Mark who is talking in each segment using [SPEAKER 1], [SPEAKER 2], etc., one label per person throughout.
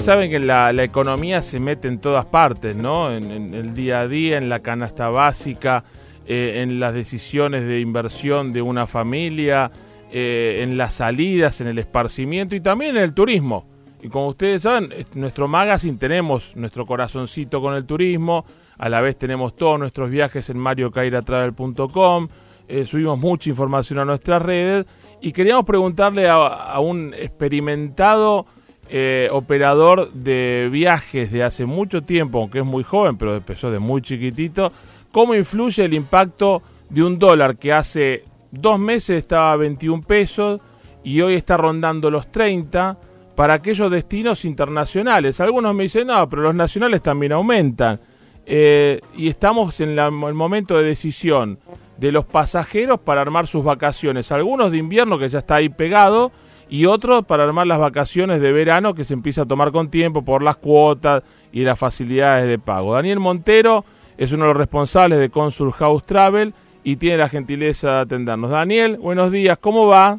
[SPEAKER 1] Saben que la, economía se mete en todas partes, ¿no? En, el día a día, en la canasta básica, eh, en las decisiones de inversión de una familia, eh, en las salidas, en el esparcimiento y también en el turismo. Y como ustedes saben, es- nuestro magazine tenemos nuestro corazoncito con el turismo, a la vez tenemos todos nuestros viajes en mariocairatravel.com, eh, subimos mucha información a nuestras redes y queríamos preguntarle a un experimentado eh, operador de viajes de hace mucho tiempo, aunque es muy joven, pero empezó de muy chiquitito, cómo influye el impacto de un dólar que hace dos meses estaba a 21 pesos y hoy está rondando los 30 para aquellos destinos internacionales. Algunos me dicen, no, pero los nacionales también aumentan. Eh, y estamos en el momento de decisión de los pasajeros para armar sus vacaciones. Algunos de invierno que ya está ahí pegado y otros para armar las vacaciones de verano que se empieza a tomar con tiempo por las cuotas y las facilidades de pago. Daniel Montero es uno de los responsables de Consul House Travel y tiene la gentileza de atendernos. Daniel, buenos días, ¿cómo va?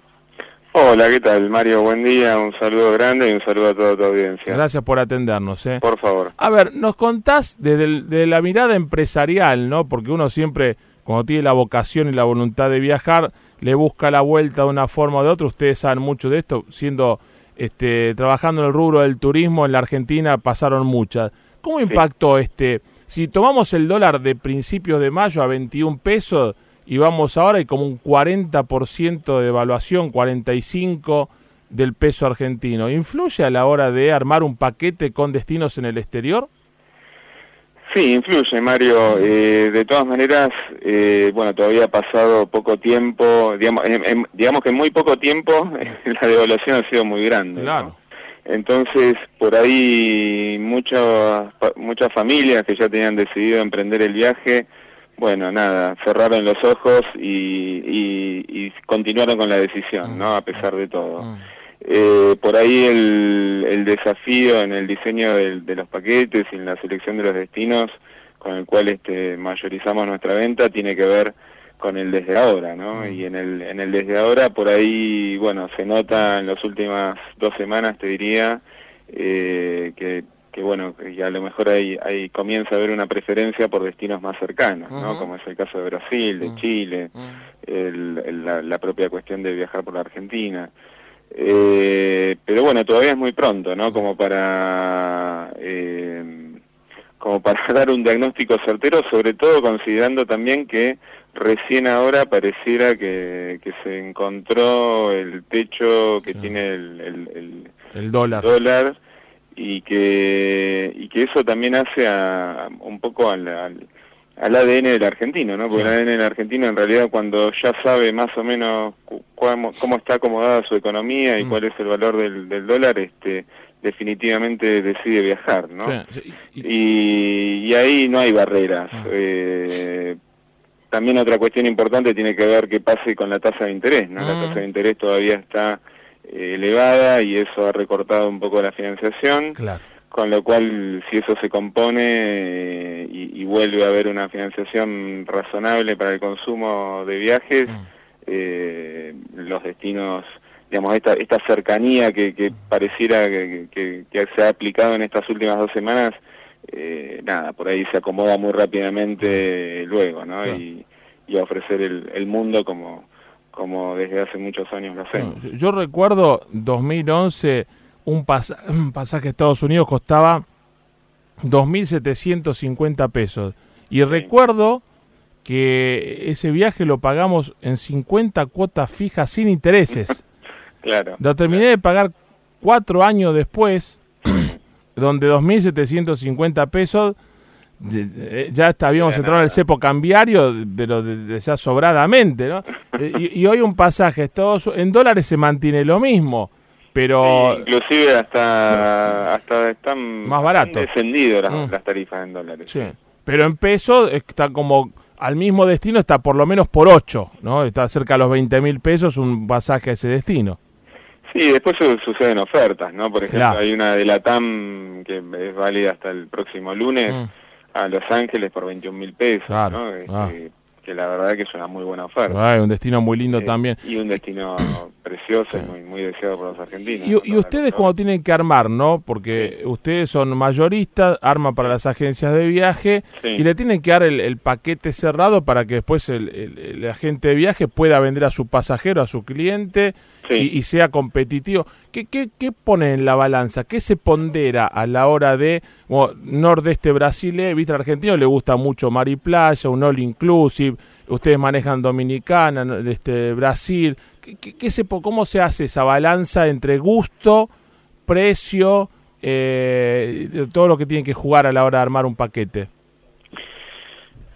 [SPEAKER 2] Hola, ¿qué tal, Mario? Buen día, un saludo grande y un saludo a toda tu audiencia.
[SPEAKER 1] Gracias por atendernos. ¿eh?
[SPEAKER 2] Por favor.
[SPEAKER 1] A ver, nos contás desde, el- desde la mirada empresarial, ¿no? Porque uno siempre, cuando tiene la vocación y la voluntad de viajar, le busca la vuelta de una forma o de otra. Ustedes saben mucho de esto, siendo, este, trabajando en el rubro del turismo en la Argentina, pasaron muchas. ¿Cómo impactó este? Si tomamos el dólar de principios de mayo a 21 pesos y vamos ahora y como un 40% de evaluación, 45% del peso argentino, ¿influye a la hora de armar un paquete con destinos en el exterior?
[SPEAKER 2] Sí, influye, Mario. Eh, de todas maneras, eh, bueno, todavía ha pasado poco tiempo, digamos, en- en- digamos que en muy poco tiempo la devaluación ha sido muy grande. ¿no?
[SPEAKER 1] Claro.
[SPEAKER 2] Entonces, por ahí muchas muchas familias que ya tenían decidido emprender el viaje, bueno, nada, cerraron los ojos y, y- y continuaron con la decisión, ¿no? A pesar de todo. Eh, por ahí el, el desafío en el diseño de los paquetes y en la selección de los destinos con el cual este, mayorizamos nuestra venta tiene que ver con el desde ahora, ¿no? Y en el, en el desde ahora por ahí, bueno, se nota en las últimas dos semanas, te diría, eh, que, que bueno, que a lo mejor hay, hay comienza a haber una preferencia por destinos más cercanos, ¿no? Como es el caso de Brasil, de Chile, el- el- la, la propia cuestión de viajar por la Argentina. Eh, pero bueno, todavía es muy pronto, ¿no? Como para eh, como para dar un diagnóstico certero, sobre todo considerando también que recién ahora pareciera que, que se encontró el techo que
[SPEAKER 1] Sí.
[SPEAKER 2] tiene el, el- el-
[SPEAKER 1] El dólar.
[SPEAKER 2] dólar y que y que eso también hace a, un poco al, al, al ADN del argentino, ¿no? Porque
[SPEAKER 1] Sí.
[SPEAKER 2] el ADN del argentino en realidad cuando ya sabe más o menos cómo, cómo está acomodada su economía y
[SPEAKER 1] Mm.
[SPEAKER 2] cuál es el valor del, del dólar, este definitivamente decide viajar, ¿no?
[SPEAKER 1] Sí, y-
[SPEAKER 2] y, y ahí no hay barreras.
[SPEAKER 1] Ah.
[SPEAKER 2] Eh, también otra cuestión importante tiene que ver qué pase con la tasa de interés. ¿no? La tasa de interés todavía está eh, elevada y eso ha recortado un poco la financiación,
[SPEAKER 1] claro.
[SPEAKER 2] Con lo cual si eso se compone eh, y, y vuelve a haber una financiación razonable para el consumo de viajes,
[SPEAKER 1] Mm.
[SPEAKER 2] eh, los destinos, digamos, esta, esta cercanía que, que pareciera que, que- que se ha aplicado en estas últimas dos semanas, eh, nada, por ahí se acomoda muy rápidamente luego, ¿no?
[SPEAKER 1] Claro.
[SPEAKER 2] Y, y a ofrecer el, el mundo como, como desde hace muchos años lo hacemos.
[SPEAKER 1] Yo, yo recuerdo 2011 un, pasa- un pasaje a Estados Unidos costaba 2.750 pesos. Y recuerdo que ese viaje lo pagamos en 50 cuotas fijas sin intereses.
[SPEAKER 2] Claro.
[SPEAKER 1] Lo terminé de pagar cuatro años después, donde 2.750 pesos, ya habíamos
[SPEAKER 2] Era
[SPEAKER 1] entrado en el cepo cambiario, pero de- de ya sobradamente, ¿no? Eh, y, y hoy un pasaje a Estados Unidos- en dólares se mantiene lo mismo, pero
[SPEAKER 2] Sí, inclusive hasta hasta están
[SPEAKER 1] Más barato.
[SPEAKER 2] descendido las,
[SPEAKER 1] Mm.
[SPEAKER 2] las tarifas en dólares.
[SPEAKER 1] sí, pero en pesos está como al mismo destino, está por lo menos por 8, ¿no? Está cerca de los 20 mil pesos un pasaje a ese destino.
[SPEAKER 2] Sí, después su- suceden ofertas, ¿no? Por ejemplo,
[SPEAKER 1] Claro.
[SPEAKER 2] hay una de la TAM que es válida hasta el próximo lunes
[SPEAKER 1] Mm.
[SPEAKER 2] a Los Ángeles por 21 mil pesos,
[SPEAKER 1] Claro,
[SPEAKER 2] ¿no? Este,
[SPEAKER 1] ah.
[SPEAKER 2] Que la verdad que es una muy buena oferta.
[SPEAKER 1] Un destino muy lindo
[SPEAKER 2] Eh,
[SPEAKER 1] también.
[SPEAKER 2] Y un destino preciosa y muy, muy deseada por los argentinos.
[SPEAKER 1] Y, ustedes cuando tienen que armar, ¿no? Porque ustedes son mayoristas, arman para las agencias de viaje y le tienen que dar el, paquete cerrado para que después el, agente de viaje pueda vender a su pasajero, a su cliente y, sea competitivo. ¿Qué, qué, qué pone en la balanza? ¿Qué se pondera a la hora de Nordeste Brasil? ¿Viste? Al argentino le gusta mucho mar y playa, un all inclusive ustedes manejan Dominicana, este, Brasil. ¿Qué, se, ¿Cómo se hace esa balanza entre gusto, precio, eh, todo lo que tienen que jugar a la hora de armar un paquete?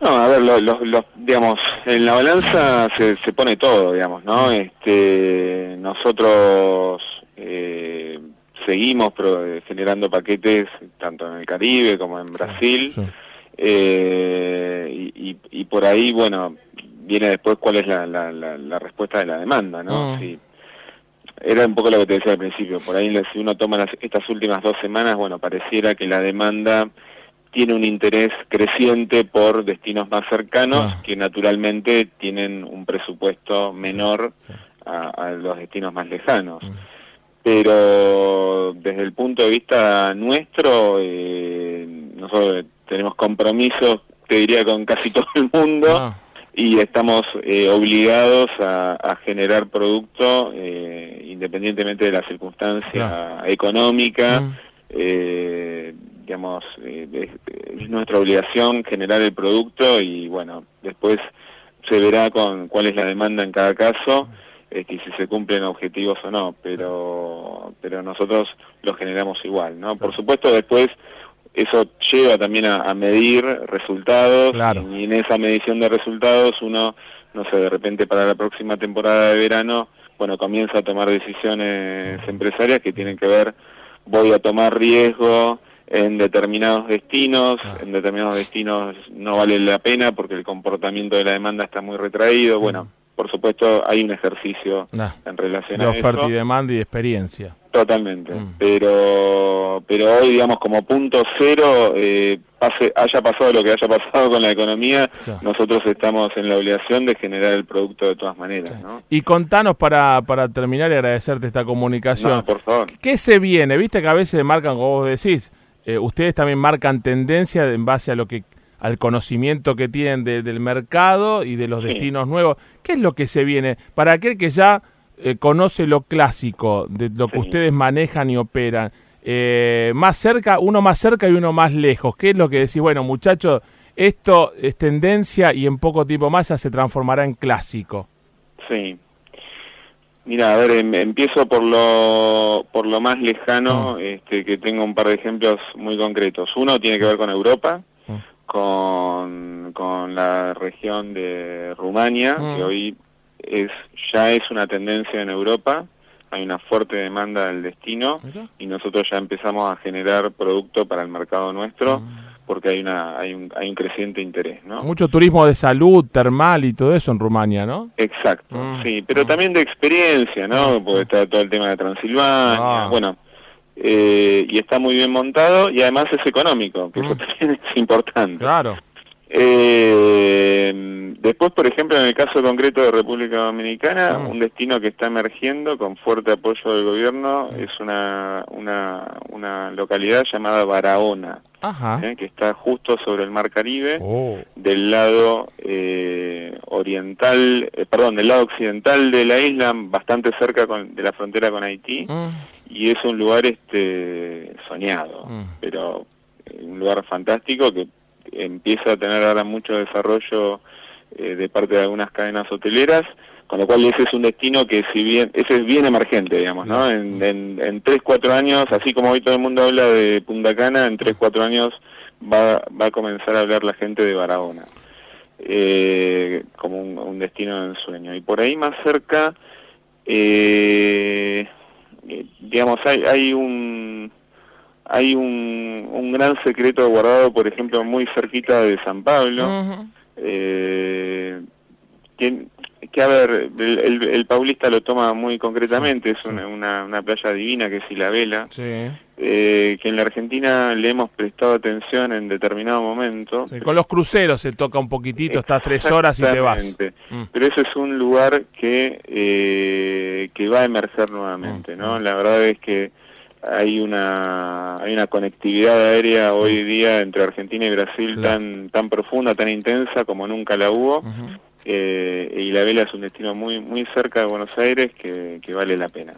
[SPEAKER 2] No, a ver, digamos, en la balanza se, se, pone todo, digamos, ¿no? Este, nosotros eh, seguimos generando paquetes tanto en el Caribe como en Brasil. Eh, y, por ahí, bueno, viene después cuál es la, la, respuesta de la demanda, ¿no? Sí. Era un poco lo que te decía al principio, por ahí si uno toma estas últimas dos semanas, bueno, pareciera que la demanda tiene un interés creciente por destinos más cercanos ah. que naturalmente tienen un presupuesto menor A, los destinos más lejanos. Mm. Pero desde el punto de vista nuestro, eh, nosotros tenemos compromisos, te diría, con casi todo el mundo. Ah y estamos eh, obligados a, generar producto eh, independientemente de la circunstancia económica. Mm. Eh, digamos, es nuestra obligación generar el producto y bueno, después se verá con cuál es la demanda en cada caso y si se cumplen objetivos o no, pero, pero nosotros lo generamos igual, ¿no? Por supuesto después eso lleva también a, medir resultados y, en esa medición de resultados uno, no sé, de repente para la próxima temporada de verano, bueno, comienza a tomar decisiones empresarias que tienen que ver, voy a tomar riesgo en determinados destinos, en determinados destinos no vale la pena porque el comportamiento de la demanda está muy retraído, bueno, por supuesto hay un ejercicio en relación
[SPEAKER 1] de oferta y demanda y experiencia.
[SPEAKER 2] Totalmente, mm. pero pero hoy digamos como punto cero, eh, pase, haya pasado lo que haya pasado con la economía, nosotros estamos en la obligación de generar el producto de todas maneras.
[SPEAKER 1] Y contanos para, para terminar y agradecerte esta comunicación.
[SPEAKER 2] por favor.
[SPEAKER 1] ¿Qué se viene? Viste que a veces marcan, como vos decís, eh, ustedes también marcan tendencia en base a lo que al conocimiento que tienen del mercado y de los destinos nuevos. ¿Qué es lo que se viene? Para aquel que ya eh, conoce lo clásico de lo que ustedes manejan y operan, eh, más cerca, uno más cerca y uno más lejos. ¿Qué es lo que decís? Bueno, muchachos, esto es tendencia y en poco tiempo más ya se transformará en clásico.
[SPEAKER 2] Sí. Mira, a ver, em, empiezo por lo, por lo más lejano, mm. este, que tengo un par de ejemplos muy concretos. Uno tiene que ver con Europa, mm. con, con la región de Rumania, que mm. hoy es ya es una tendencia en Europa, hay una fuerte demanda del destino y nosotros ya empezamos a generar producto para el mercado nuestro ah. Porque hay una hay un, hay un creciente interés, ¿no?
[SPEAKER 1] Mucho turismo de salud, termal y todo eso en Rumania, ¿no?
[SPEAKER 2] Exacto, ah. sí, pero ah. también de experiencia, ¿no? Porque está todo el tema de Transilvania, bueno, eh, y está muy bien montado y además es económico, que eso también es importante.
[SPEAKER 1] Claro.
[SPEAKER 2] Eh, después, por ejemplo, en el caso concreto de República Dominicana, ah. un destino que está emergiendo con fuerte apoyo del gobierno es una, una, una localidad llamada Barahona, ¿eh? que está justo sobre el Mar Caribe, oh. del lado eh, oriental, eh, perdón, del lado occidental de la isla, bastante cerca de la frontera con Haití, mm. y es un lugar este soñado, mm. pero un lugar fantástico que empieza a tener ahora mucho desarrollo eh, de parte de algunas cadenas hoteleras, con lo cual ese es un destino que si bien, ese es bien emergente, digamos, ¿no? En, en, en 3, 4 años, así como hoy todo el mundo habla de Punta Cana, en 3, 4 años va, va a comenzar a hablar la gente de Barahona, eh, como un, destino de sueño. Y por ahí más cerca, eh, digamos, hay, hay un hay un, un gran secreto guardado, por ejemplo, muy cerquita de San Pablo, eh, que, a ver, el, paulista lo toma muy concretamente, es una, una, playa divina que es Isla sí. eh, que en la Argentina le hemos prestado atención en determinado momento.
[SPEAKER 1] con los cruceros se toca un poquitito, estás tres horas y te vas.
[SPEAKER 2] Mm. Pero eso es un lugar que, eh, que va a emerger nuevamente, ¿no? Mm. La verdad es que hay una hay una conectividad aérea hoy día entre Argentina y Brasil tan tan profunda, tan intensa como nunca la hubo. Eh, y la vela es un destino muy muy cerca de Buenos Aires que, que vale la pena.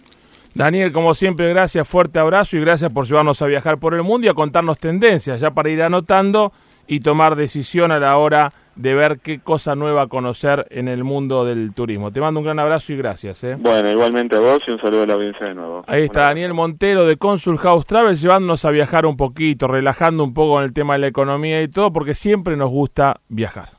[SPEAKER 1] Daniel, como siempre, gracias, fuerte abrazo y gracias por llevarnos a viajar por el mundo y a contarnos tendencias, ya para ir anotando y tomar decisión a la hora de ver qué cosa nueva conocer en el mundo del turismo. Te mando un gran abrazo y gracias. ¿eh?
[SPEAKER 2] Bueno, igualmente a vos y un saludo a la audiencia de nuevo.
[SPEAKER 1] Ahí está Daniel Montero de Consul House Travel llevándonos a viajar un poquito, relajando un poco en el tema de la economía y todo, porque siempre nos gusta viajar.